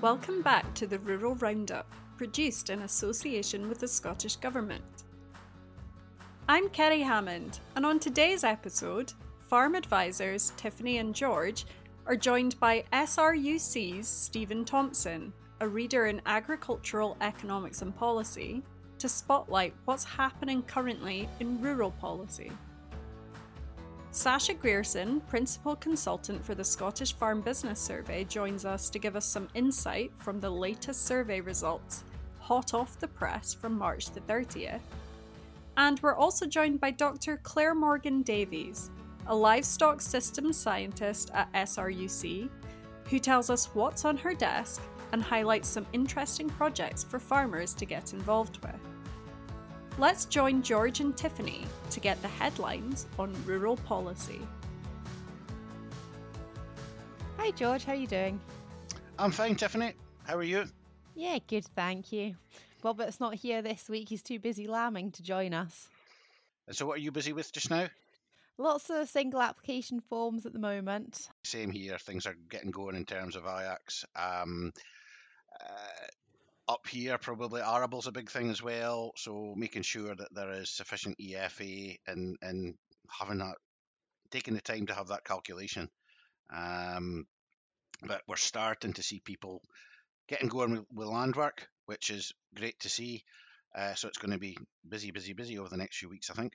Welcome back to the Rural Roundup, produced in association with the Scottish Government. I'm Kerry Hammond, and on today's episode, farm advisors Tiffany and George are joined by SRUC's Steven Thomson, a reader in agricultural economics and policy, to spotlight what's happening currently in rural policy. Sascha Grierson, Principal Consultant for the Scottish Farm Business Survey, joins us to give us some insight from the latest survey results, hot off the press from March the 30th. And we're also joined by Dr. Claire Morgan Davies, a livestock systems scientist at SRUC, who tells us what's on her desk and highlights some interesting projects for farmers to get involved with. Let's join George and Tiffany to get the headlines on rural policy. Hi George, how are you doing? I'm fine, Tiffany. How are you? Yeah, good, thank you. Robert's not here this week, he's too busy lambing to join us. And so, what are you busy with just now? Lots of single application forms at the moment. Same here. Things are getting going in terms of IACS. Um, uh, up here, probably Arable's a big thing as well. So making sure that there is sufficient EFA and and having that, taking the time to have that calculation. Um, but we're starting to see people getting going with, with land work, which is great to see. Uh, so it's going to be busy, busy, busy over the next few weeks, I think.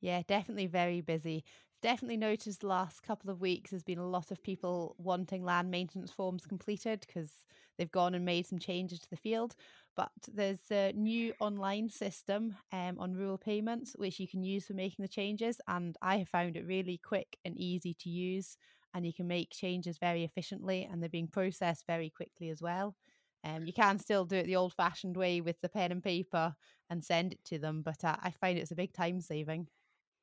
Yeah, definitely very busy definitely noticed the last couple of weeks there's been a lot of people wanting land maintenance forms completed because they've gone and made some changes to the field. But there's a new online system um, on rural payments which you can use for making the changes, and I have found it really quick and easy to use. And you can make changes very efficiently, and they're being processed very quickly as well. Um, you can still do it the old fashioned way with the pen and paper and send it to them, but uh, I find it's a big time saving.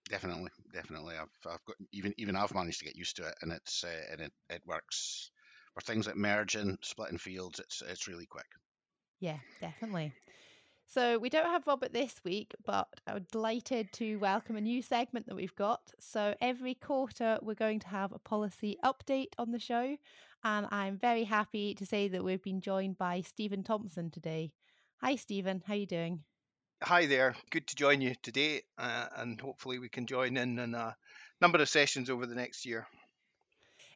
Definitely, definitely. I've, I've got even even I've managed to get used to it, and it's uh, and it, it works for things like merging, splitting fields. It's it's really quick. Yeah, definitely. So we don't have Robert this week, but I'm delighted to welcome a new segment that we've got. So every quarter we're going to have a policy update on the show, and I'm very happy to say that we've been joined by Steven Thomson today. Hi, Steven. How are you doing? Hi there. Good to join you today, uh, and hopefully we can join in in a number of sessions over the next year.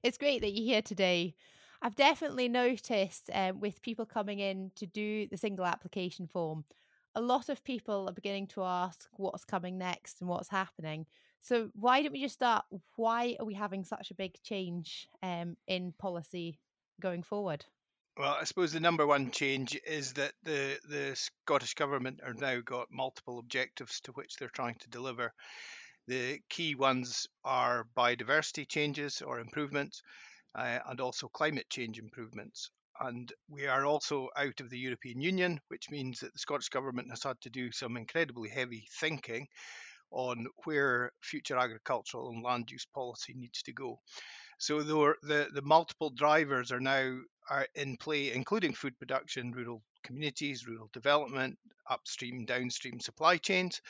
It's great that you're here today. I've definitely noticed um, with people coming in to do the single application form, a lot of people are beginning to ask what's coming next and what's happening. So why don't we just start? Why are we having such a big change um, in policy going forward? Well, I suppose the number one change is that the the Scottish government are now got multiple objectives to which they're trying to deliver. The key ones are biodiversity changes or improvements, uh, and also climate change improvements. And we are also out of the European Union, which means that the Scottish government has had to do some incredibly heavy thinking on where future agricultural and land use policy needs to go. So the, the multiple drivers are now are in play, including food production, rural communities, rural development, upstream, downstream supply chains.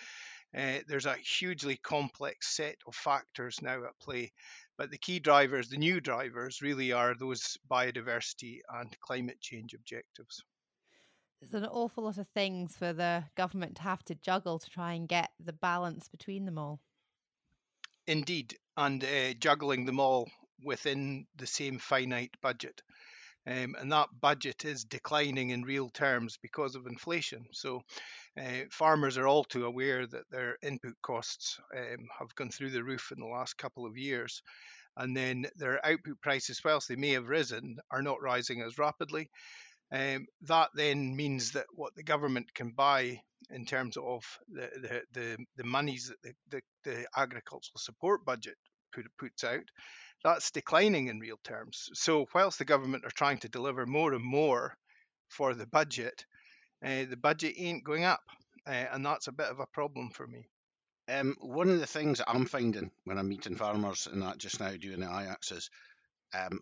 Uh, there's a hugely complex set of factors now at play, but the key drivers, the new drivers, really are those biodiversity and climate change objectives. There's an awful lot of things for the government to have to juggle to try and get the balance between them all. Indeed, and uh, juggling them all within the same finite budget. Um, and that budget is declining in real terms because of inflation. So, uh, farmers are all too aware that their input costs um, have gone through the roof in the last couple of years. And then their output prices, whilst they may have risen, are not rising as rapidly. Um, that then means that what the government can buy in terms of the, the, the, the monies that the, the, the agricultural support budget put, puts out that's declining in real terms. So, whilst the government are trying to deliver more and more for the budget, uh, the budget ain't going up, uh, and that's a bit of a problem for me. Um, one of the things I'm finding when I'm meeting farmers and that just now doing the IACS is um,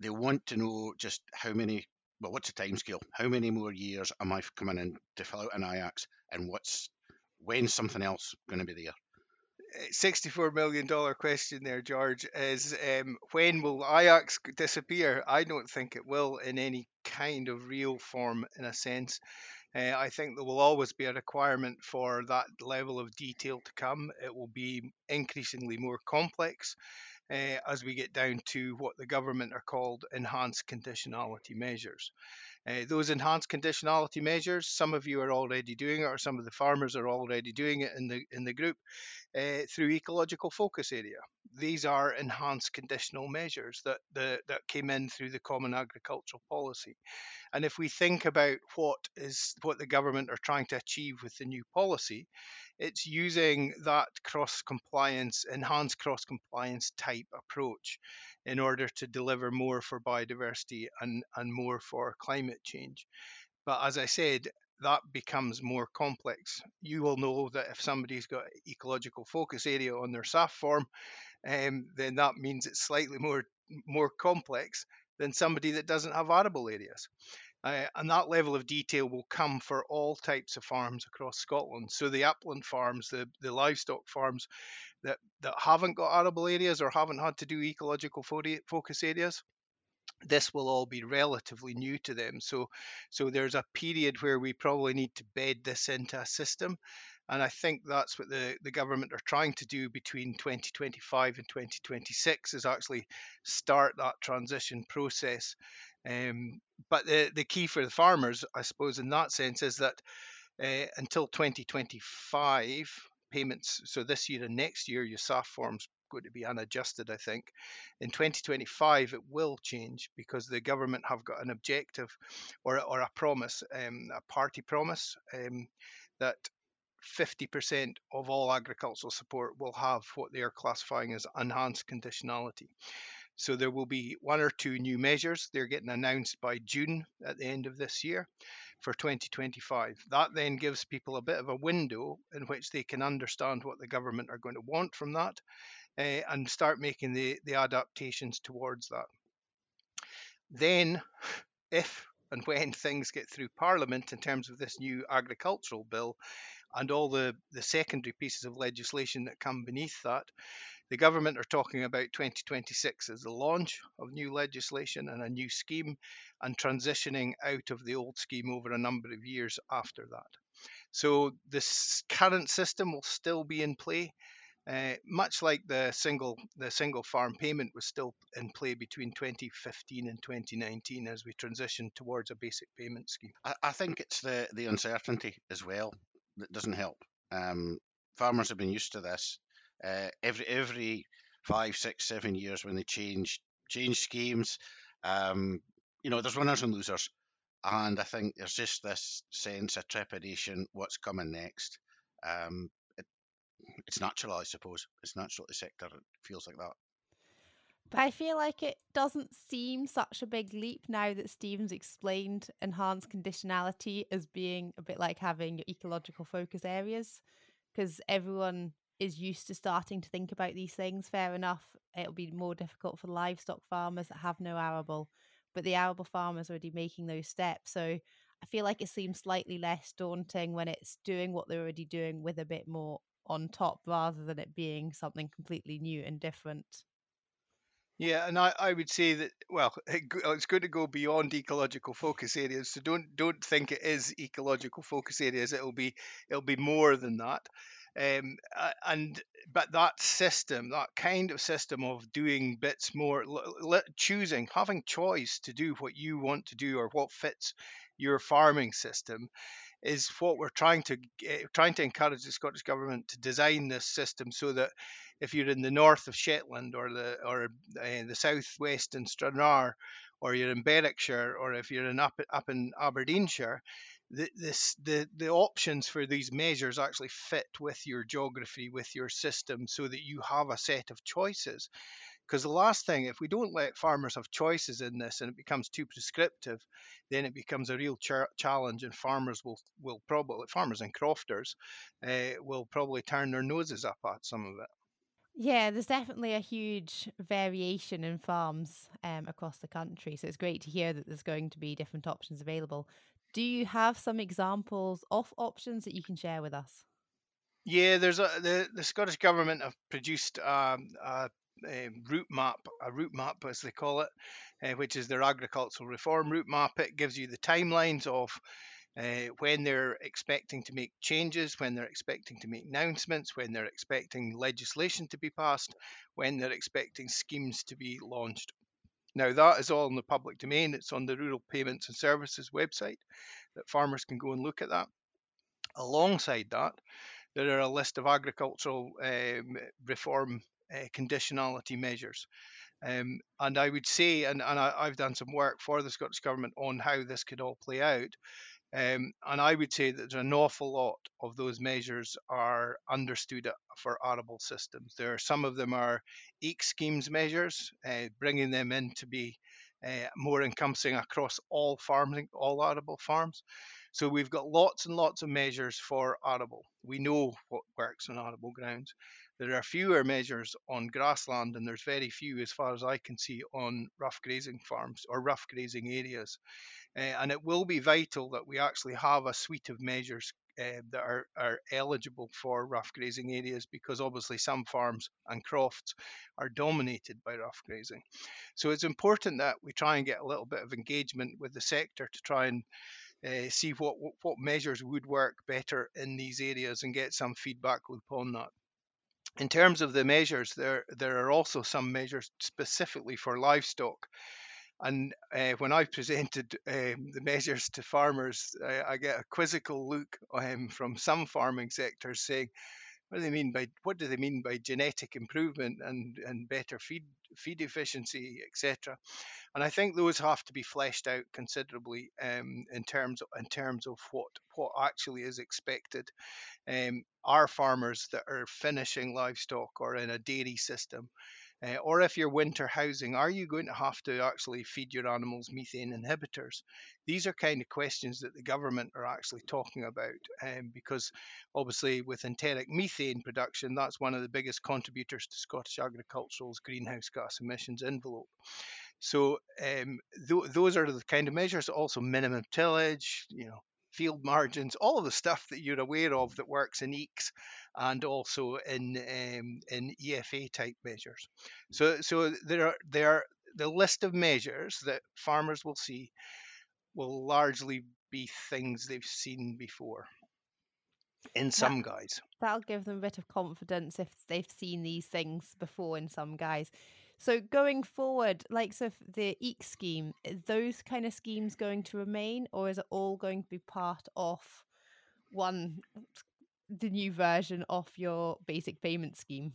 they want to know just how many, well, what's the time scale? How many more years am I coming in to fill out an IACS and what's, when's something else going to be there? $64 million question there, George, is um, when will IACS disappear? I don't think it will in any kind of real form, in a sense. Uh, I think there will always be a requirement for that level of detail to come. It will be increasingly more complex uh, as we get down to what the government are called enhanced conditionality measures. Uh, those enhanced conditionality measures, some of you are already doing it, or some of the farmers are already doing it in the in the group uh, through ecological focus area. These are enhanced conditional measures that the, that came in through the Common Agricultural Policy. And if we think about what is what the government are trying to achieve with the new policy, it's using that cross compliance, enhanced cross compliance type approach in order to deliver more for biodiversity and, and more for climate change. But as I said, that becomes more complex. You will know that if somebody's got ecological focus area on their SAF form, um, then that means it's slightly more more complex than somebody that doesn't have arable areas. Uh, and that level of detail will come for all types of farms across Scotland. So the upland farms, the, the livestock farms that, that haven't got arable areas or haven't had to do ecological focus areas, this will all be relatively new to them. So, so there's a period where we probably need to bed this into a system. And I think that's what the, the government are trying to do between 2025 and 2026 is actually start that transition process. Um, but the, the key for the farmers, I suppose, in that sense, is that uh, until 2025, payments, so this year and next year, your SAF forms going to be unadjusted, I think. In 2025, it will change because the government have got an objective or, or a promise, um, a party promise, um, that 50% of all agricultural support will have what they are classifying as enhanced conditionality. So there will be one or two new measures. They're getting announced by June at the end of this year for 2025. That then gives people a bit of a window in which they can understand what the government are going to want from that uh, and start making the, the adaptations towards that. Then, if and when things get through Parliament in terms of this new agricultural bill and all the, the secondary pieces of legislation that come beneath that, the government are talking about 2026 as the launch of new legislation and a new scheme and transitioning out of the old scheme over a number of years after that. So this current system will still be in play, uh, much like the single the single farm payment was still in play between 2015 and 2019 as we transitioned towards a basic payment scheme. I, I think it's the the uncertainty as well that doesn't help. Um, farmers have been used to this. Uh, every every five, six, seven years when they change change schemes, um, you know, there's winners and losers, and I think there's just this sense of trepidation. What's coming next? Um, it's natural, I suppose. It's natural the sector feels like that. But I feel like it doesn't seem such a big leap now that Steven's explained enhanced conditionality as being a bit like having ecological focus areas, because everyone is used to starting to think about these things. Fair enough, it'll be more difficult for livestock farmers that have no arable, but the arable farmers are already making those steps. So I feel like it seems slightly less daunting when it's doing what they're already doing with a bit more on top rather than it being something completely new and different. Yeah, and I, I would say that well, it, it's going to go beyond ecological focus areas. So don't don't think it is ecological focus areas. It'll be it'll be more than that. Um, and but that system, that kind of system of doing bits more, choosing, having choice to do what you want to do or what fits your farming system, is what we're trying to trying to encourage the Scottish government to design this system so that if you're in the north of Shetland or the or uh, the southwest in Stranraer or you're in Berwickshire or if you're in up up in Aberdeenshire, the, this the the options for these measures actually fit with your geography, with your system, so that you have a set of choices. Because the last thing, if we don't let farmers have choices in this and it becomes too prescriptive, then it becomes a real ch- challenge, and farmers will will probably farmers and crofters uh, will probably turn their noses up at some of it. Yeah, there's definitely a huge variation in farms um, across the country. So it's great to hear that there's going to be different options available. Do you have some examples of options that you can share with us? Yeah, there's a the, the Scottish government have produced um, a, a route map, a route map as they call it, uh, which is their agricultural reform route map. It gives you the timelines of uh, when they're expecting to make changes, when they're expecting to make announcements, when they're expecting legislation to be passed, when they're expecting schemes to be launched. Now, that is all in the public domain. It's on the Rural Payments and Services website that farmers can go and look at that. Alongside that, there are a list of agricultural um, reform uh, conditionality measures. Um, and I would say, and, and I, have done some work for the Scottish Government on how this could all play out. Um, and I would say that there's an awful lot of those measures are understood for arable systems. There are some of them are AECS schemes measures, uh, bringing them in to be uh, more encompassing across all farming, all arable farms. So we've got lots and lots of measures for arable. We know what works on arable grounds. There are fewer measures on grassland, and there's very few, as far as I can see, on rough grazing farms or rough grazing areas. Uh, and it will be vital that we actually have a suite of measures uh, that are, are eligible for rough grazing areas because obviously some farms and crofts are dominated by rough grazing. So it's important that we try and get a little bit of engagement with the sector to try and uh, see what, what measures would work better in these areas and get some feedback loop on that. In terms of the measures, there there are also some measures specifically for livestock. And uh, when I've presented um, the measures to farmers, I, I get a quizzical look um, from some farming sectors saying, "What do they mean by what do they mean by genetic improvement and and better feed feed efficiency, etc." And I think those have to be fleshed out considerably um, in terms of, in terms of what what actually is expected. Um, our farmers that are finishing livestock or in a dairy system uh, or if you're winter housing, are you going to have to actually feed your animals methane inhibitors? These are kind of questions that the government are actually talking about um, because obviously with enteric methane production, that's one of the biggest contributors to Scottish agricultural's greenhouse gas emissions envelope. So um, th- those are the kind of measures. Also, minimum tillage, you know, field margins, all of the stuff that you're aware of that works in AECS and also in um, in EFA type measures. So so there are there are the list of measures that farmers will see will largely be things they've seen before in some that, guys. That'll give them a bit of confidence if they've seen these things before in some guise. So going forward, like so the AECS scheme, eh, those kind of schemes going to remain, or is it all going to be part of one the new version of your basic payment scheme?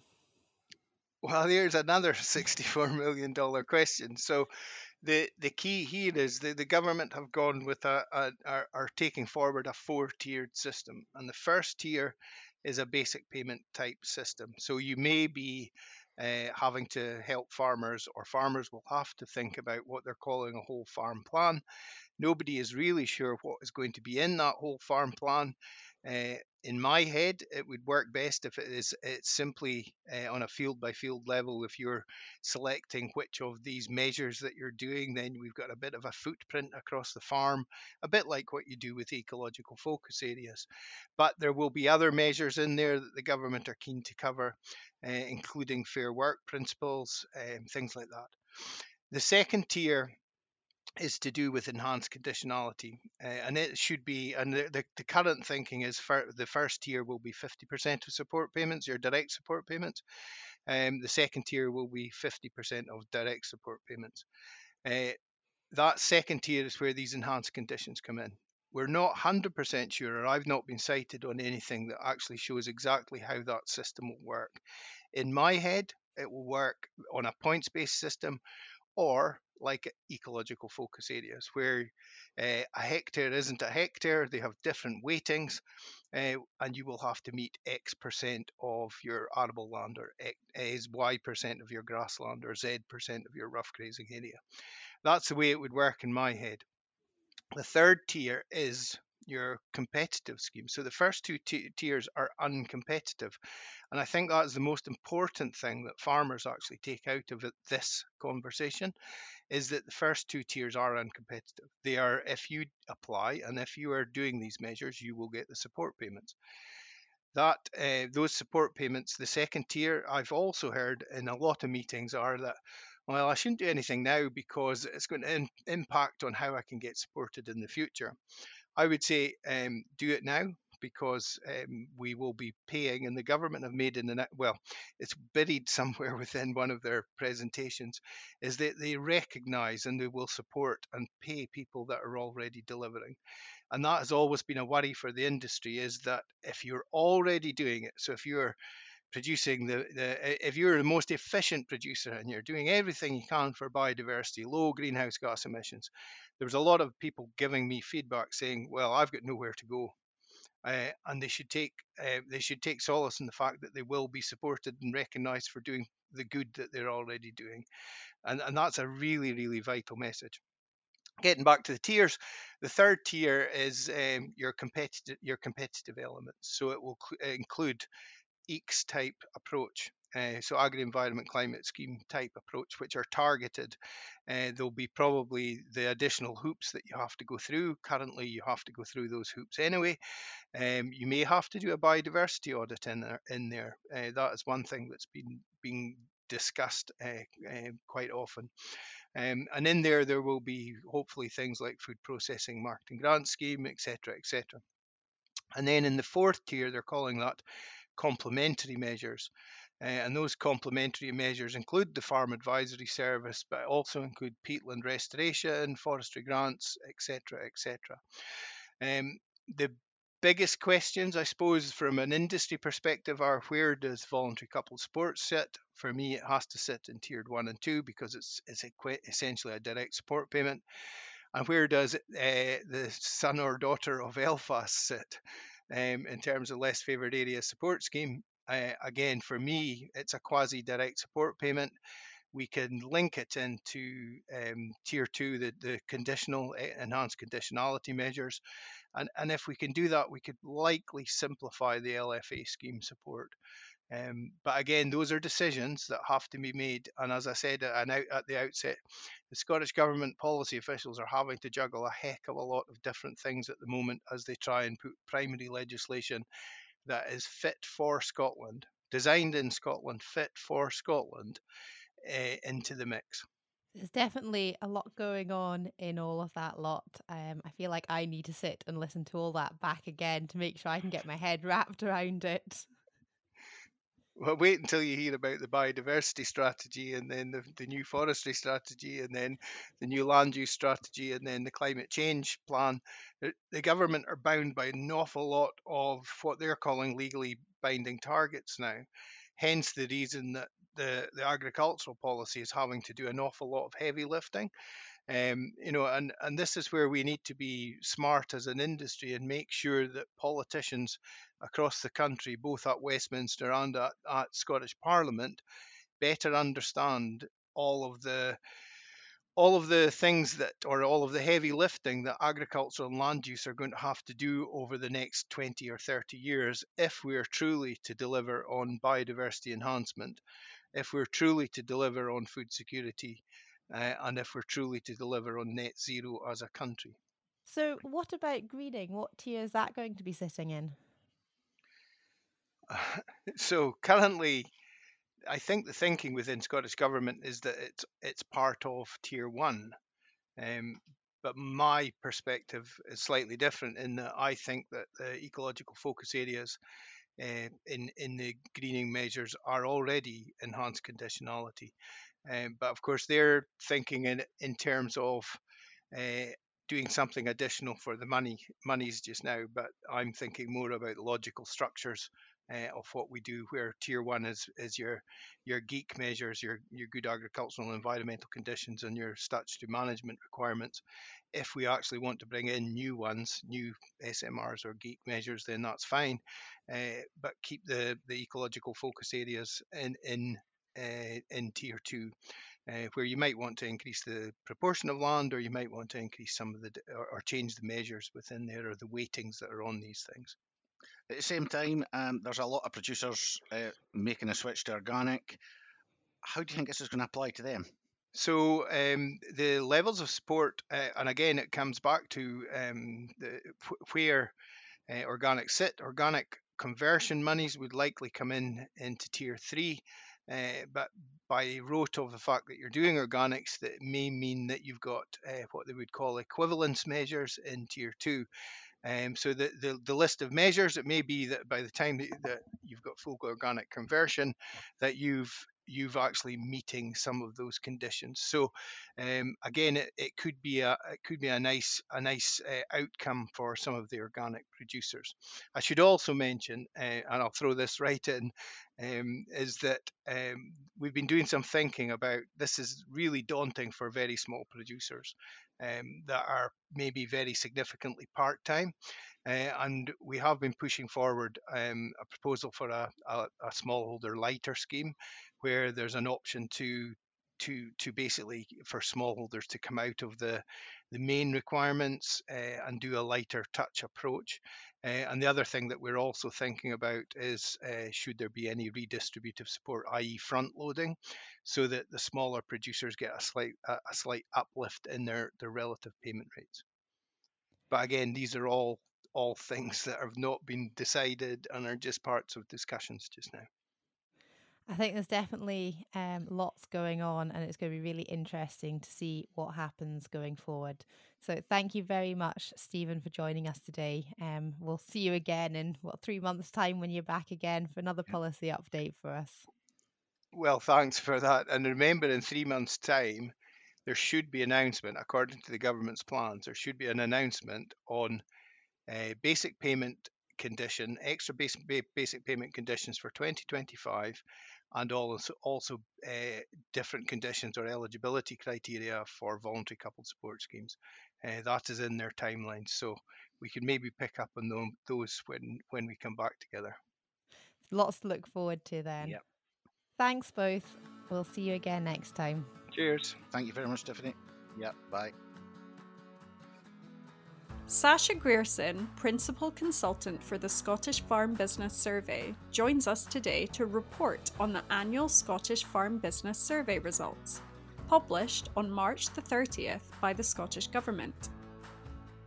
Well, here's another sixty-four million dollar question. So, the the key here is the, the government have gone with a, a are, are taking forward a four-tiered system, and the first tier is a basic payment type system. So you may be uh, having to help farmers, or farmers will have to think about what they're calling a whole farm plan. Nobody is really sure what is going to be in that whole farm plan. Uh, in my head, it would work best if it is it's simply uh, on a field by field level. If you're selecting which of these measures that you're doing, then we've got a bit of a footprint across the farm, a bit like what you do with ecological focus areas. But there will be other measures in there that the government are keen to cover, uh, including fair work principles, um, things like that. The second tier is to do with enhanced conditionality, uh, and it should be. And the, the, the current thinking is for the first tier will be 50% of support payments, your direct support payments. Um, the second tier will be 50% of direct support payments. Uh, that second tier is where these enhanced conditions come in. We're not 100% sure, or I've not been sighted on anything that actually shows exactly how that system will work. In my head, it will work on a points based system or like ecological focus areas where uh, a hectare isn't a hectare, they have different weightings, uh, and you will have to meet X percent of your arable land, or is Y percent of your grassland, or Z percent of your rough grazing area. That's the way it would work in my head. The third tier is your competitive scheme. So the first two t- tiers are uncompetitive. And I think that's the most important thing that farmers actually take out of this conversation is that the first two tiers are uncompetitive. They are, if you apply and if you are doing these measures, you will get the support payments. that uh, those support payments, the second tier, I've also heard in a lot of meetings are that well, I shouldn't do anything now because it's going to in, impact on how I can get supported in the future. I would say um, do it now because um, we will be paying, and the government have made in an well, it's buried somewhere within one of their presentations, is that they recognise and they will support and pay people that are already delivering, and that has always been a worry for the industry. Is that if you're already doing it, so if you're producing the, the if you're the most efficient producer and you're doing everything you can for biodiversity, low greenhouse gas emissions, there was a lot of people giving me feedback saying, "Well, I've got nowhere to go," uh, and they should take uh, they should take solace in the fact that they will be supported and recognised for doing the good that they're already doing, and and that's a really really vital message. Getting back to the tiers, the third tier is um, your competitive your competitive elements. So it will cl- include AECS type approach. Uh, so agri-environment climate scheme type approach, which are targeted. Uh, there'll be probably the additional hoops that you have to go through. Currently, you have to go through those hoops anyway. Um, you may have to do a biodiversity audit in there. In there, uh, that is one thing that's been being discussed quite often. Um, and in there, there will be hopefully things like food processing marketing grant scheme, etc., etc. And then in the fourth tier, they're calling that complementary measures. Uh, and those complementary measures include the Farm Advisory Service, but also include peatland restoration, forestry grants, etc., etc. Um, the biggest questions, I suppose, from an industry perspective are where does voluntary coupled support sit? For me, it has to sit in tiered one and two because it's, it's essentially a direct support payment. And where does uh, the son or daughter of LFASS sit? Um, in terms of less favoured area support scheme. Uh, again, for me, it's a quasi direct support payment. We can link it into um, tier two, the, the conditional eh, enhanced conditionality measures. And, and if we can do that, we could likely simplify the LFA scheme support. Um, but again, those are decisions that have to be made. And as I said at, at the outset, the Scottish Government policy officials are having to juggle a heck of a lot of different things at the moment as they try and put primary legislation that is fit for Scotland, designed in Scotland, fit for Scotland, uh, into the mix. There's definitely a lot going on in all of that lot. Um, I feel like I need to sit and listen to all that back again to make sure I can get my head wrapped around it. Well, wait until you hear about the biodiversity strategy and then the, the new forestry strategy and then the new land use strategy and then the climate change plan. The, government are bound by an awful lot of what they're calling legally binding targets now. Hence the reason that the, the agricultural policy is having to do an awful lot of heavy lifting. Um, you know, and, and this is where we need to be smart as an industry and make sure that politicians across the country, both at Westminster and at, at Scottish Parliament, better understand all of the all of the things that or all of the heavy lifting that agriculture and land use are going to have to do over the next 20 or 30 years if we are truly to deliver on biodiversity enhancement if we're truly to deliver on food security uh, and if we're truly to deliver on net zero as a country so what about greening what tier is that going to be sitting in so currently, I think the thinking within Scottish government is that it's it's part of tier one. Um, but my perspective is slightly different in that I think that the ecological focus areas uh, in in the greening measures are already enhanced conditionality. Um, but of course, they're thinking in in terms of uh, doing something additional for the money monies just now. But I'm thinking more about logical structures uh, of what we do. Where tier one is is your your GAEC measures, your your good agricultural and environmental conditions, and your statutory management requirements. If we actually want to bring in new ones, new SMRs or GAEC measures, then that's fine. Uh, but keep the the ecological focus areas in in uh, in tier two. Uh, where you might want to increase the proportion of land or you might want to increase some of the or, or, change the measures within there or the weightings that are on these things. At the same time, um, there's a lot of producers uh, making a switch to organic. How do you think this is going to apply to them? So um, the levels of support, uh, and again, it comes back to um, the, where uh, organic sit. Organic conversion monies would likely come in into tier three. Uh, but by rote of the fact that you're doing organics, that may mean that you've got uh, what they would call equivalence measures in tier two. Um, so the, the, the, list of measures, it may be that by the time that, you've got full organic conversion, that you've you've actually meeting some of those conditions. So um, again, it, it, could be a it could be a nice a nice uh, outcome for some of the organic producers. I should also mention, uh, and I'll throw this right in, um, is that um, we've been doing some thinking about this is really daunting for very small producers um, that are maybe very significantly part time. Uh, and we have been pushing forward um, a proposal for a, a, a smallholder lighter scheme where there's an option to to to basically for smallholders to come out of the the main requirements uh, and do a lighter touch approach. Uh, and the other thing that we're also thinking about is uh, should there be any redistributive support, i.e., front loading, so that the smaller producers get a slight a, a slight uplift in their their relative payment rates. But again, these are all all things that have not been decided and are just parts of discussions just now. I think there's definitely um, lots going on, and it's going to be really interesting to see what happens going forward. So, thank you very much, Steven, for joining us today. Um, we'll see you again in what three months' time when you're back again for another policy update for us. Well, thanks for that. And remember, in three months' time, there should be announcement according to the government's plans. There should be an announcement on uh, basic payment condition, extra basic, basic payment conditions for 2025 and also also uh, different conditions or eligibility criteria for voluntary coupled support schemes. Uh, that is in their timelines, so we can maybe pick up on them, those when when we come back together. Lots to look forward to then. Yeah. Thanks both. We'll see you again next time. Cheers. Thank you very much, Tiffany. Yeah. Bye. Sascha Grierson, Principal Consultant for the Scottish Farm Business Survey, joins us today to report on the annual Scottish Farm Business Survey results, published on March the 30th by the Scottish Government.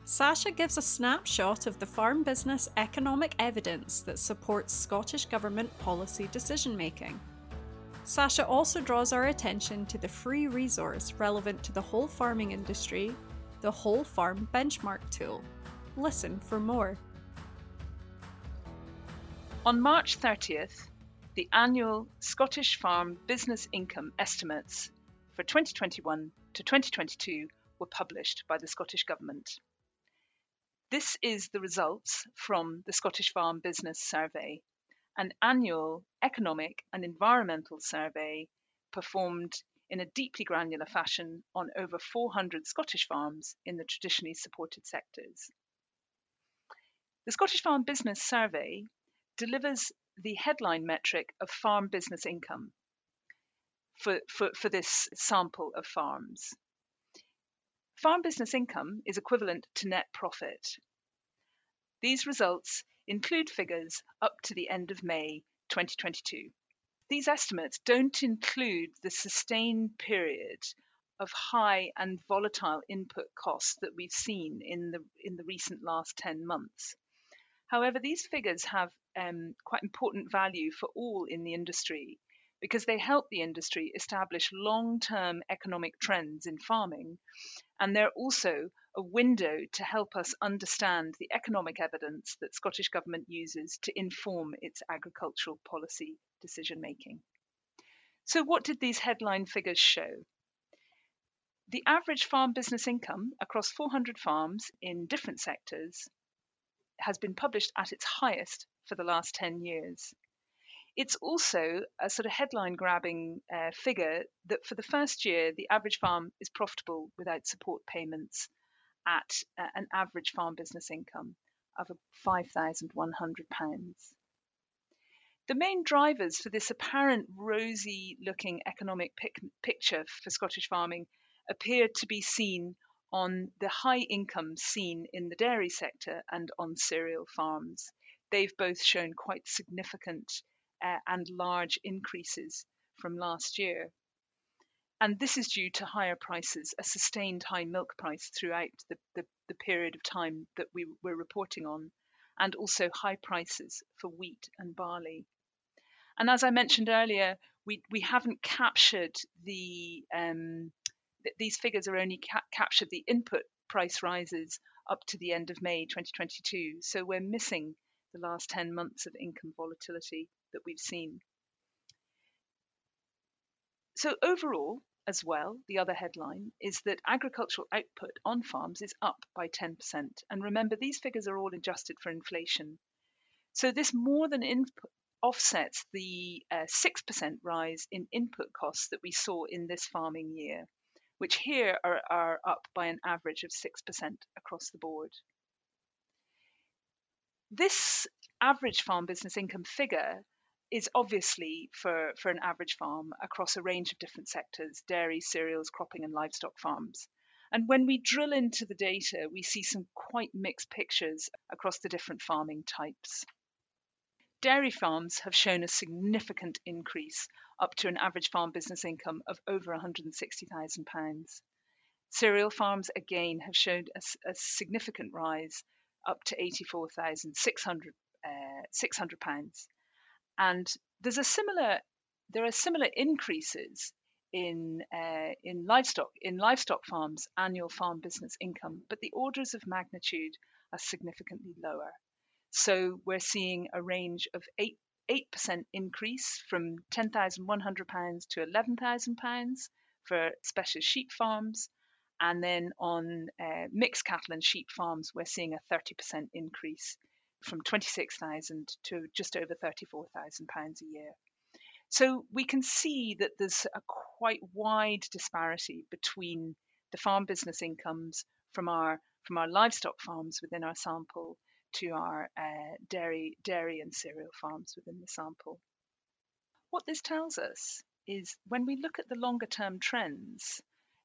Sascha gives a snapshot of the farm business economic evidence that supports Scottish Government policy decision making. Sascha also draws our attention to the free resource relevant to the whole farming industry the Whole Farm Benchmark tool. Listen for more. On March 30th, the annual Scottish Farm Business Income Estimates for 2021 to 2022 were published by the Scottish Government. This is the results from the Scottish Farm Business Survey, an annual economic and environmental survey performed in a deeply granular fashion on over 400 Scottish farms in the traditionally supported sectors. The Scottish Farm Business Survey delivers the headline metric of farm business income for, for, for this sample of farms. Farm business income is equivalent to net profit. These results include figures up to the end of May 2022. These estimates don't include the sustained period of high and volatile input costs that we've seen in the in the recent last 10 months. However, these figures have um, quite important value for all in the industry because they help the industry establish long term economic trends in farming, and they're also a window to help us understand the economic evidence that Scottish Government uses to inform its agricultural policy decision making. So, what did these headline figures show? The average farm business income across 400 farms in different sectors has been published at its highest for the last 10 years. It's also a sort of headline grabbing uh, figure that for the first year, the average farm is profitable without support payments at uh, an average farm business income of £5,100. The main drivers for this apparent rosy looking economic pic- picture for Scottish farming appear to be seen on the high income seen in the dairy sector and on cereal farms. They've both shown quite significant uh, and large increases from last year. And this is due to higher prices, a sustained high milk price throughout the, the, the period of time that we were reporting on, and also high prices for wheat and barley. And as I mentioned earlier, we, we haven't captured the, um, th- these figures are only ca- captured the input price rises up to the end of May 2022. So we're missing the last 10 months of income volatility that we've seen. So overall, as well, the other headline is that agricultural output on farms is up by 10%. And remember, these figures are all adjusted for inflation. So this more than input offsets the uh, 6% rise in input costs that we saw in this farming year, which here are, are up by an average of 6% across the board. This average farm business income figure is obviously for, for an average farm across a range of different sectors dairy, cereals, cropping, and livestock farms. And when we drill into the data, we see some quite mixed pictures across the different farming types. Dairy farms have shown a significant increase up to an average farm business income of over £160,000. Cereal farms again have shown a, a significant rise up to £84,600 uh, pounds and there's a similar there are similar increases in uh, in livestock in livestock farms annual farm business income, but the orders of magnitude are significantly lower. So we're seeing a range of eight eight percent increase from ten thousand one hundred pounds to eleven thousand pounds for special sheep farms, and then on uh, mixed cattle and sheep farms we're seeing a thirty percent increase from 26,000 to just over 34,000 pounds a year. So we can see that there's a quite wide disparity between the farm business incomes from our from our livestock farms within our sample to our uh, dairy dairy and cereal farms within the sample. What this tells us is when we look at the longer term trends,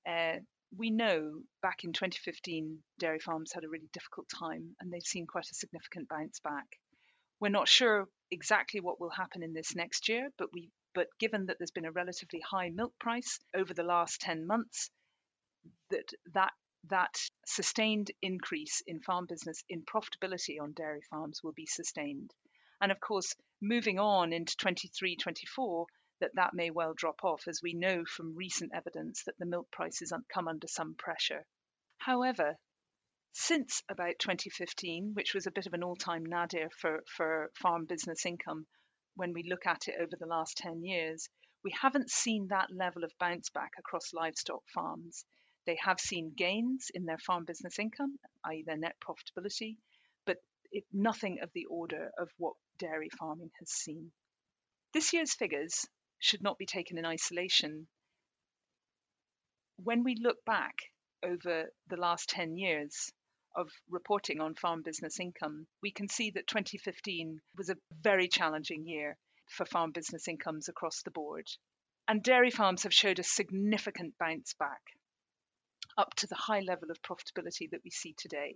uh, we know back in 2015, dairy farms had a really difficult time and they've seen quite a significant bounce back. We're not sure exactly what will happen in this next year, but we but given that there's been a relatively high milk price over the last 10 months, that that that sustained increase in farm business in profitability on dairy farms will be sustained. And of course, moving on into 23, 24, that that may well drop off, as we know from recent evidence that the milk prices come under some pressure. However, since about 2015, which was a bit of an all time nadir for, for farm business income, when we look at it over the last 10 years, we haven't seen that level of bounce back across livestock farms. They have seen gains in their farm business income, i.e., their net profitability, but it, nothing of the order of what dairy farming has seen. This year's figures should not be taken in isolation. When we look back over the last 10 years of reporting on farm business income, we can see that 2015 was a very challenging year for farm business incomes across the board. And dairy farms have showed a significant bounce back up to the high level of profitability that we see today.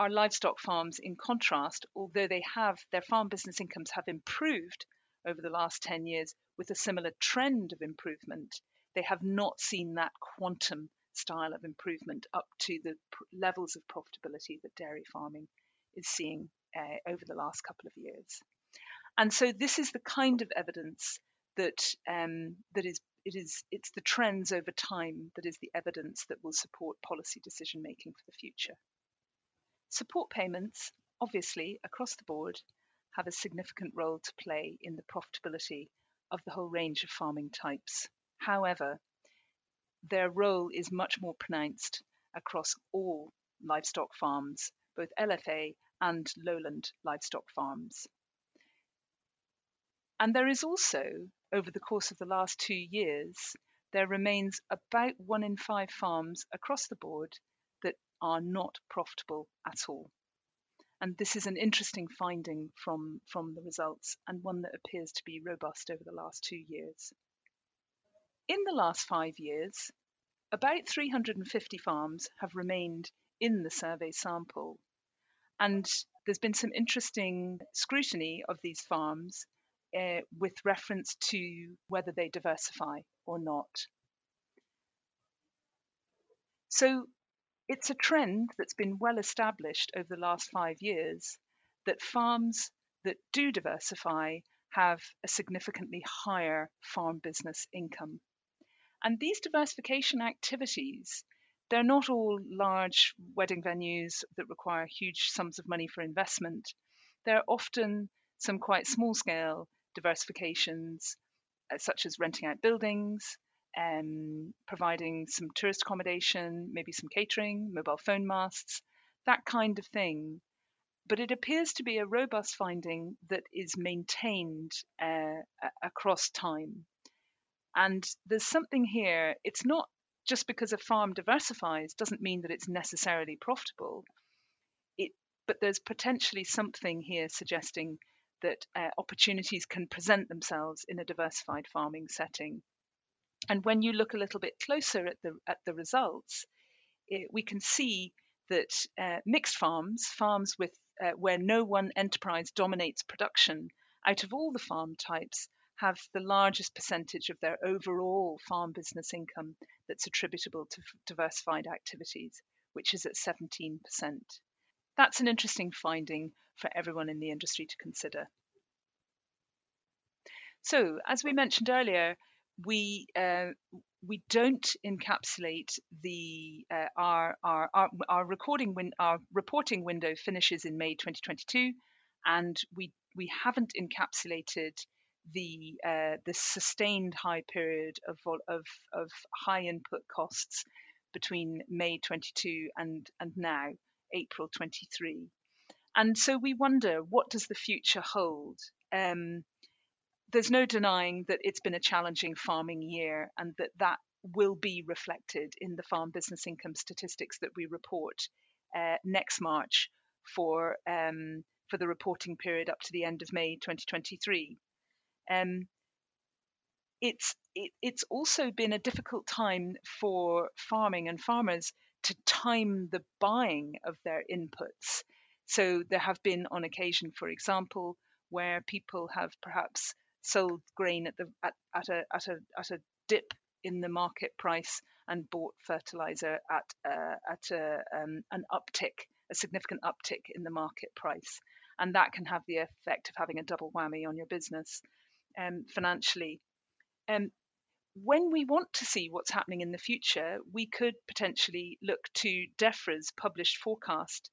Our livestock farms, in contrast, although they have their farm business incomes have improved over the last 10 years with a similar trend of improvement, they have not seen that quantum style of improvement up to the levels of profitability that dairy farming is seeing uh, over the last couple of years. And so this is the kind of evidence that um, that is it is it's the trends over time that is the evidence that will support policy decision making for the future. Support payments, obviously, across the board, have a significant role to play in the profitability of the whole range of farming types. However, their role is much more pronounced across all livestock farms, both LFA and lowland livestock farms. And there is also, over the course of the last two years, there remains about one in five farms across the board that are not profitable at all. And this is an interesting finding from, from the results and one that appears to be robust over the last two years. In the last five years, about 350 farms have remained in the survey sample. And there's been some interesting scrutiny of these farms uh, with reference to whether they diversify or not. So it's a trend that's been well established over the last five years that farms that do diversify have a significantly higher farm business income. And these diversification activities, they're not all large wedding venues that require huge sums of money for investment. They're often some quite small scale diversifications, uh, such as renting out buildings, um, providing some tourist accommodation, maybe some catering, mobile phone masts, that kind of thing. But it appears to be a robust finding that is maintained uh, across time. And there's something here, it's not just because a farm diversifies doesn't mean that it's necessarily profitable. It, but there's potentially something here suggesting that uh, opportunities can present themselves in a diversified farming setting. And when you look a little bit closer at the at the results, it, we can see that uh, mixed farms, farms with uh, where no one enterprise dominates production, out of all the farm types, have the largest percentage of their overall farm business income that's attributable to diversified activities, which is at 17%. That's an interesting finding for everyone in the industry to consider. So, as we mentioned earlier, we uh, we don't encapsulate the uh, our, our, our our recording win our reporting window finishes in May 2022, and we we haven't encapsulated the uh, the sustained high period of of of high input costs between May 22 and and now April 23, and so we wonder what does the future hold. Um, there's no denying that it's been a challenging farming year and that that will be reflected in the farm business income statistics that we report uh, next March for um, for the reporting period up to the end of May 2023. Um, it's it, it's also been a difficult time for farming and farmers to time the buying of their inputs. So there have been on occasion, for example, where people have perhaps sold grain at the at, at a at a at a dip in the market price and bought fertilizer at uh, at a, um, an uptick, a significant uptick in the market price, and that can have the effect of having a double whammy on your business um, financially. Um, when we want to see what's happening in the future, we could potentially look to DEFRA's published forecast.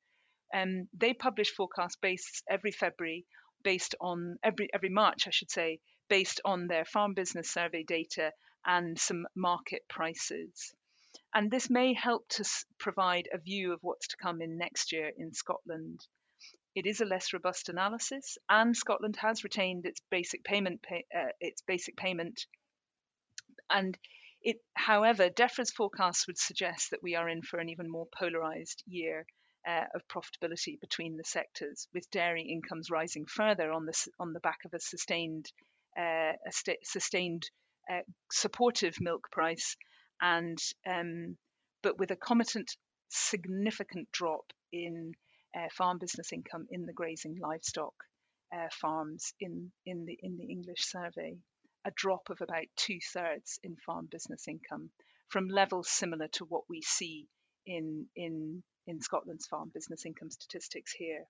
Um, they publish forecasts based every February based on every every March, I should say, based on their farm business survey data and some market prices. And this may help to provide a view of what's to come in next year in Scotland. It is a less robust analysis, and Scotland has retained its basic payment pay, uh, its basic payment. And it, however, DEFRA's forecasts would suggest that we are in for an even more polarised year uh, of profitability between the sectors, with dairy incomes rising further on the on the back of a sustained uh, a st- sustained uh, supportive milk price, and um, but with a concomitant significant drop in uh, farm business income in the grazing livestock uh, farms in in the in the English survey, a drop of about two thirds in farm business income from levels similar to what we see in in in Scotland's farm business income statistics here.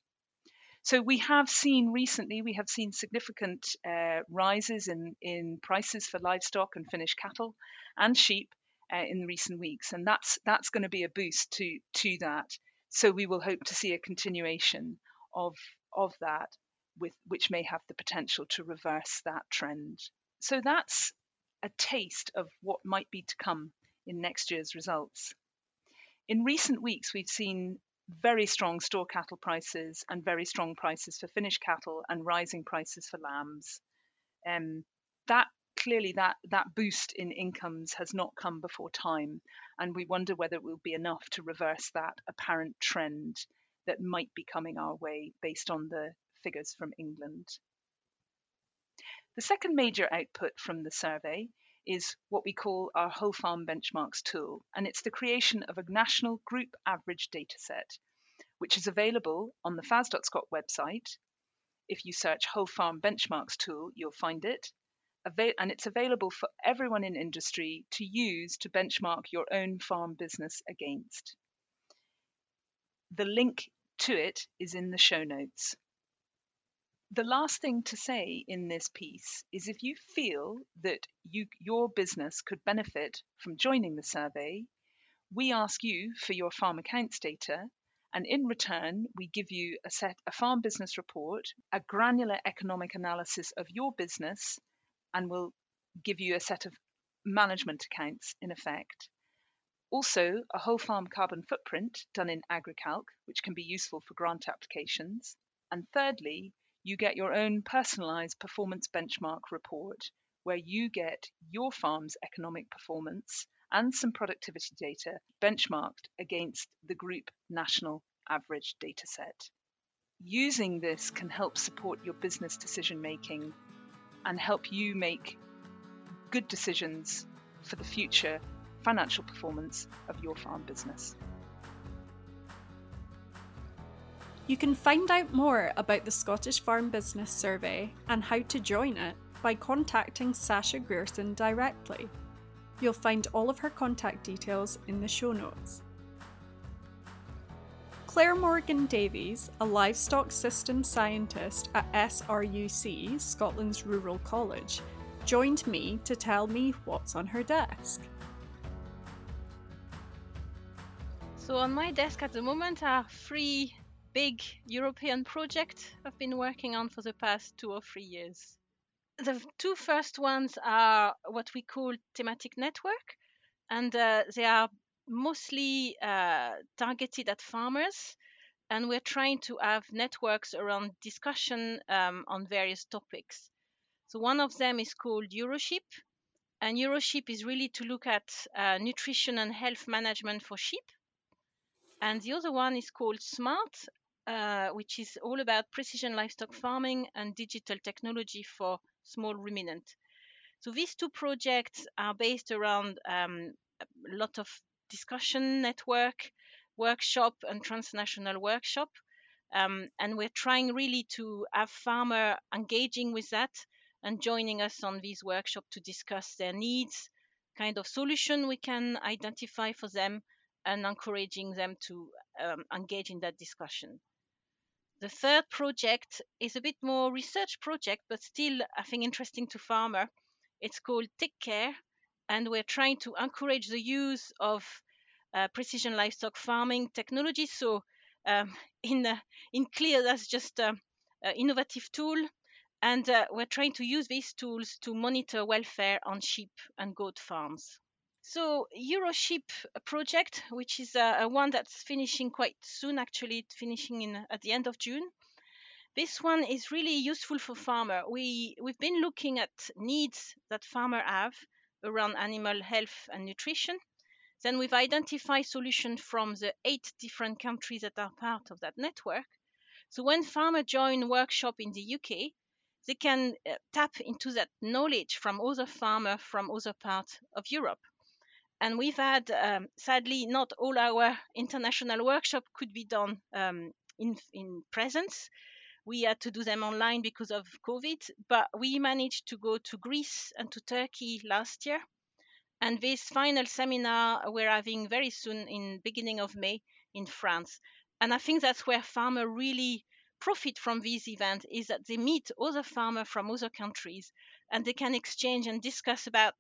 So we have seen recently, we have seen significant uh, rises in, in prices for livestock and finished cattle and sheep uh, in recent weeks, and that's that's going to be a boost to to that. So we will hope to see a continuation of of that, with which may have the potential to reverse that trend. So that's a taste of what might be to come in next year's results. In recent weeks, we've seen very strong store cattle prices and very strong prices for finished cattle and rising prices for lambs. Um, that clearly that that boost in incomes has not come before time, and we wonder whether it will be enough to reverse that apparent trend that might be coming our way based on the figures from England. The second major output from the survey is what we call our whole farm benchmarks tool, and it's the creation of a national group average dataset, which is available on the FAS.Scot website. If you search whole farm benchmarks tool, you'll find it. And it's available for everyone in industry to use to benchmark your own farm business against. The link to it is in the show notes. The last thing to say in this piece is if you feel that you, your business could benefit from joining the survey, we ask you for your farm accounts data, and in return, we give you a set a farm business report, a granular economic analysis of your business, and we'll give you a set of management accounts in effect. Also, a whole farm carbon footprint done in Agrecalc, which can be useful for grant applications. And thirdly, you get your own personalized performance benchmark report where you get your farm's economic performance and some productivity data benchmarked against the group national average dataset. Using this can help support your business decision making and help you make good decisions for the future financial performance of your farm business. You can find out more about the Scottish Farm Business Survey and how to join it by contacting Sascha Grierson directly. You'll find all of her contact details in the show notes. Claire Morgan Davies, a livestock systems scientist at SRUC, Scotland's Rural College, joined me to tell me what's on her desk. So, on my desk at the moment are three big European project I've been working on for the past two or three years. The two first ones are what we call thematic network, and uh, they are mostly uh, targeted at farmers. And we're trying to have networks around discussion um, on various topics. So, one of them is called EuroSheep, and EuroSheep is really to look at uh, nutrition and health management for sheep. And the other one is called SMART, uh, which is all about precision livestock farming and digital technology for small ruminant. So these two projects are based around um, a lot of discussion network, workshop, and transnational workshop. Um, and we're trying really to have farmer engaging with that and joining us on these workshops to discuss their needs, kind of solution we can identify for them, and encouraging them to um, engage in that discussion. The third project is a bit more research project, but still, I think, interesting to farmer. It's called TechCare, and we're trying to encourage the use of uh, precision livestock farming technology. So, um, in uh, in clear, that's just an innovative tool, and uh, we're trying to use these tools to monitor welfare on sheep and goat farms. So EuroSheep project, which is a, one that's finishing quite soon, actually finishing in at the end of June. This one is really useful for farmer. We we've been looking at needs that farmer have around animal health and nutrition. Then we've identified solutions from the eight different countries that are part of that network. So when farmer join workshop in the UK, they can uh, tap into that knowledge from other farmer from other parts of Europe and we've had um, sadly not all our international workshop could be done um, in in presence. We had to do them online because of covid but we managed to go to greece and to turkey last year. And this final seminar we're having very soon in beginning of may in france. And i think that's where farmer really profit from these events is that they meet other farmers from other countries and they can exchange and discuss about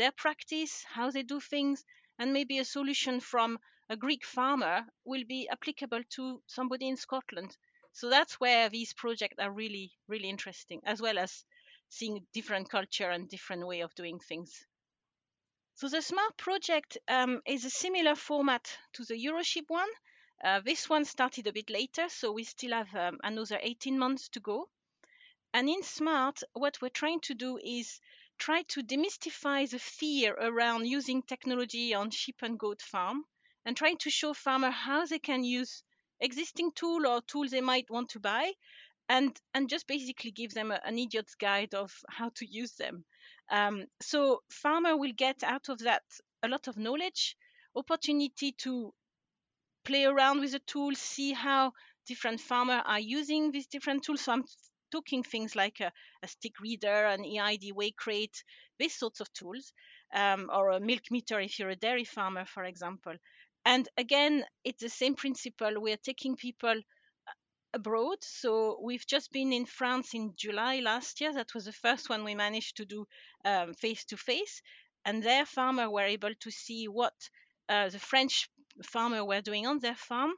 their practice, how they do things, and maybe a solution from a Greek farmer will be applicable to somebody in Scotland. So that's where these projects are really, really interesting, as well as seeing different culture and different way of doing things. So the SMART project um, is a similar format to the EuroSheep one. Uh, this one started a bit later, so we still have um, another 18 months to go. And in SMART, what we're trying to do is try to demystify the fear around using technology on sheep and goat farm and trying to show farmer how they can use existing tool or tools they might want to buy and and just basically give them a, an idiot's guide of how to use them. Um, so farmer will get out of that a lot of knowledge opportunity to play around with the tools see how different farmer are using these different tools. So i'm talking things like a, a stick reader, an EID weigh crate, these sorts of tools, um, or a milk meter if you're a dairy farmer, for example. And again, it's the same principle. We're taking people uh, abroad. So we've just been in France in July last year. That was the first one we managed to do face to face. And their farmer were able to see what uh, the French farmer were doing on their farm.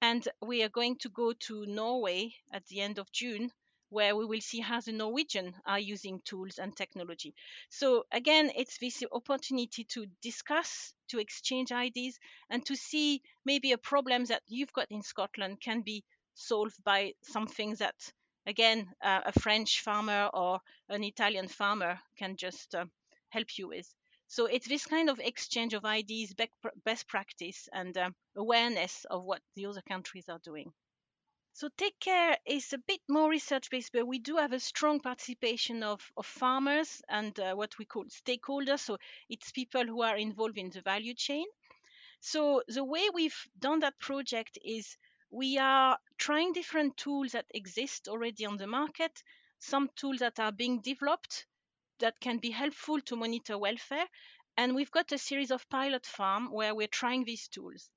And we are going to go to Norway at the end of June where we will see how the Norwegian are using tools and technology. So again, it's this opportunity to discuss, to exchange ideas, and to see maybe a problem that you've got in Scotland can be solved by something that, again, uh, a French farmer or an Italian farmer can just uh, help you with. So it's this kind of exchange of ideas, best practice, and um, awareness of what the other countries are doing. So TechCare is a bit more research based, but we do have a strong participation of, of farmers and uh, what we call stakeholders. So it's people who are involved in the value chain. So the way we've done that project is we are trying different tools that exist already on the market, some tools that are being developed that can be helpful to monitor welfare. And we've got a series of pilot farm where we're trying these tools.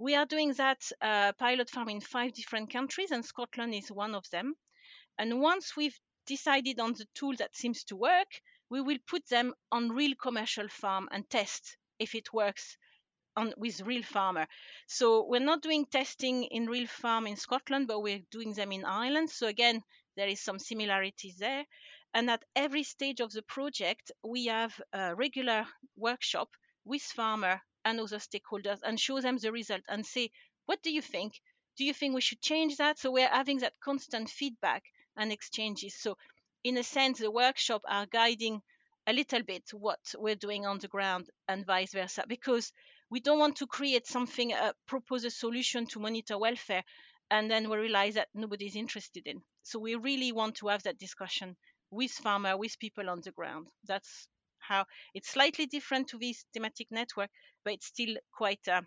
We are doing that uh, pilot farm in five different countries, and Scotland is one of them. And once we've decided on the tool that seems to work, we will put them on real commercial farm and test if it works on with real farmer. So we're not doing testing in real farm in Scotland, but we're doing them in Ireland. So again, there is some similarities there. And at every stage of the project, we have a regular workshop with farmer and other stakeholders and show them the result and say, what do you think? Do you think we should change that? So we're having that constant feedback and exchanges. So in a sense, the workshop are guiding a little bit what we're doing on the ground and vice versa, because we don't want to create something, uh, propose a solution to monitor welfare, and then we realize that nobody's interested in. So we really want to have that discussion with farmer, with people on the ground. That's how it's slightly different to this thematic network, but it's still quite, uh,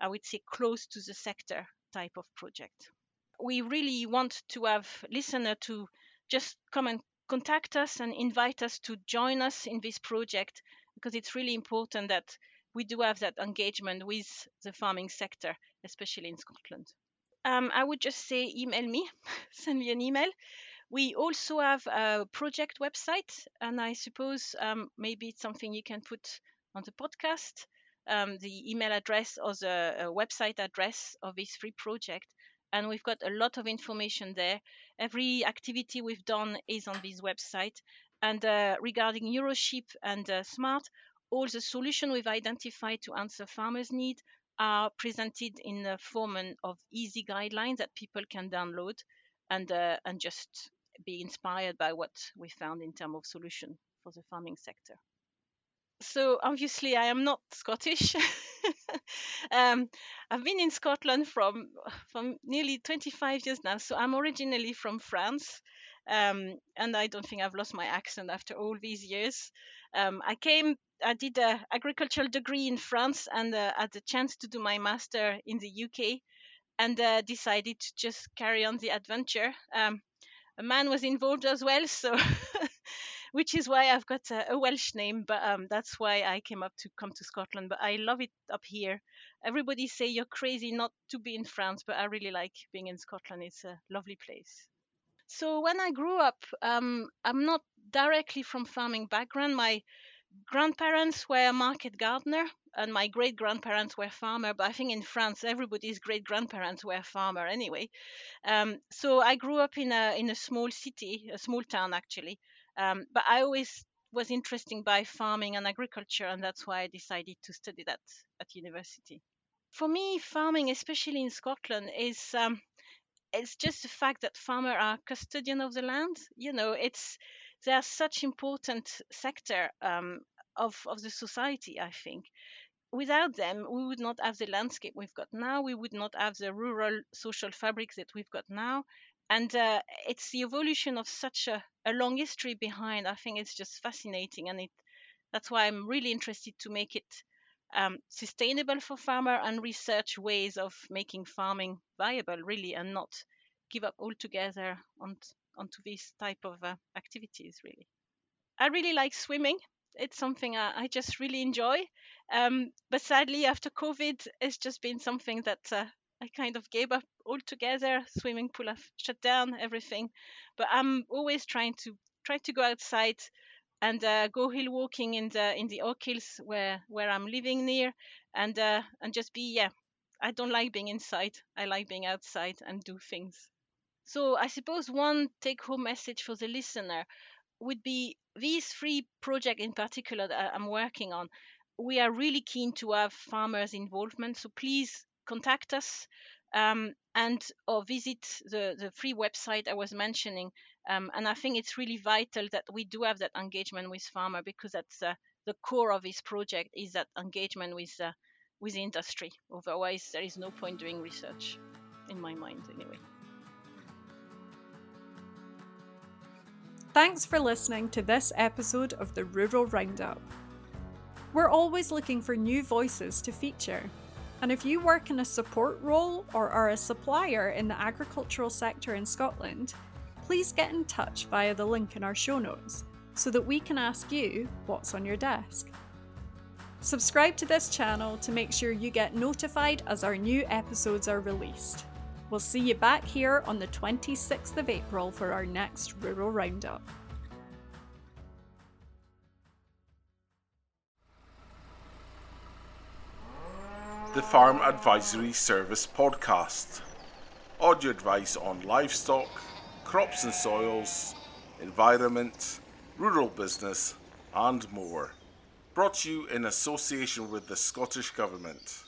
I would say, close to the sector type of project. We really want to have listener to just come and contact us and invite us to join us in this project because it's really important that we do have that engagement with the farming sector, especially in Scotland. Um, I would just say email me, send me an email. We also have a project website, and I suppose um, maybe it's something you can put on the podcast. Um, the email address or the uh, website address of this free project. And we've got a lot of information there. Every activity we've done is on this website. And uh, regarding EuroSheep and uh, Smart, all the solutions we've identified to answer farmers' needs are presented in the form of easy guidelines that people can download and uh, and just be inspired by what we found in terms of solution for the farming sector. So obviously, I am not Scottish. um, I've been in Scotland from from nearly 25 years now. So I'm originally from France, um, and I don't think I've lost my accent after all these years. Um, I came, I did an agricultural degree in France, and uh, had the chance to do my master in the UK, and uh, decided to just carry on the adventure. Um, a man was involved as well, so which is why I've got a, a Welsh name, but um, that's why I came up to come to Scotland. But I love it up here. Everybody say you're crazy not to be in France, but I really like being in Scotland. It's a lovely place. So when I grew up, um, I'm not directly from farming background. My grandparents were a market gardener and my great grandparents were farmer but i think in france everybody's great grandparents were farmer anyway. Um, so i grew up in a in a small city a small town actually. Um, but i always was interested by farming and agriculture and that's why i decided to study that at university. For me farming especially in scotland is um, it's just the fact that farmers are custodian of the land. You know it's they are such important sector um, of of the society. I think without them, we would not have the landscape we've got now. We would not have the rural social fabric that we've got now. And uh, it's the evolution of such a, a long history behind. I think it's just fascinating, and it that's why I'm really interested to make it um, sustainable for farmer and research ways of making farming viable, really, and not give up altogether on onto these type of uh, activities really i really like swimming it's something I, I just really enjoy. Um, but sadly, after COVID, it's just been something that uh, I kind of gave up altogether. Swimming pool have shut down everything, but I'm always trying to try to go outside and uh, go hill walking in the in the Ochil Hills where where I'm living near, and uh, and just be yeah. I don't like being inside. I like being outside and do things. So I suppose one take-home message for the listener would be these three projects in particular that I'm working on. We are really keen to have farmers' involvement, so please contact us um, and or visit the the free website I was mentioning. Um, and I think it's really vital that we do have that engagement with farmer because that's uh, the core of this project is that engagement with uh, with industry. Otherwise, there is no point doing research, in my mind, anyway. Thanks for listening to this episode of the Rural Roundup. We're always looking for new voices to feature. And if you work in a support role or are a supplier in the agricultural sector in Scotland, please get in touch via the link in our show notes so that we can ask you what's on your desk. Subscribe to this channel to make sure you get notified as our new episodes are released. We'll see you back here on the 26th of April for our next Rural Roundup. The Farm Advisory Service Podcast. Audio advice on livestock, crops and soils, environment, rural business, and more. Brought to you in association with the Scottish Government.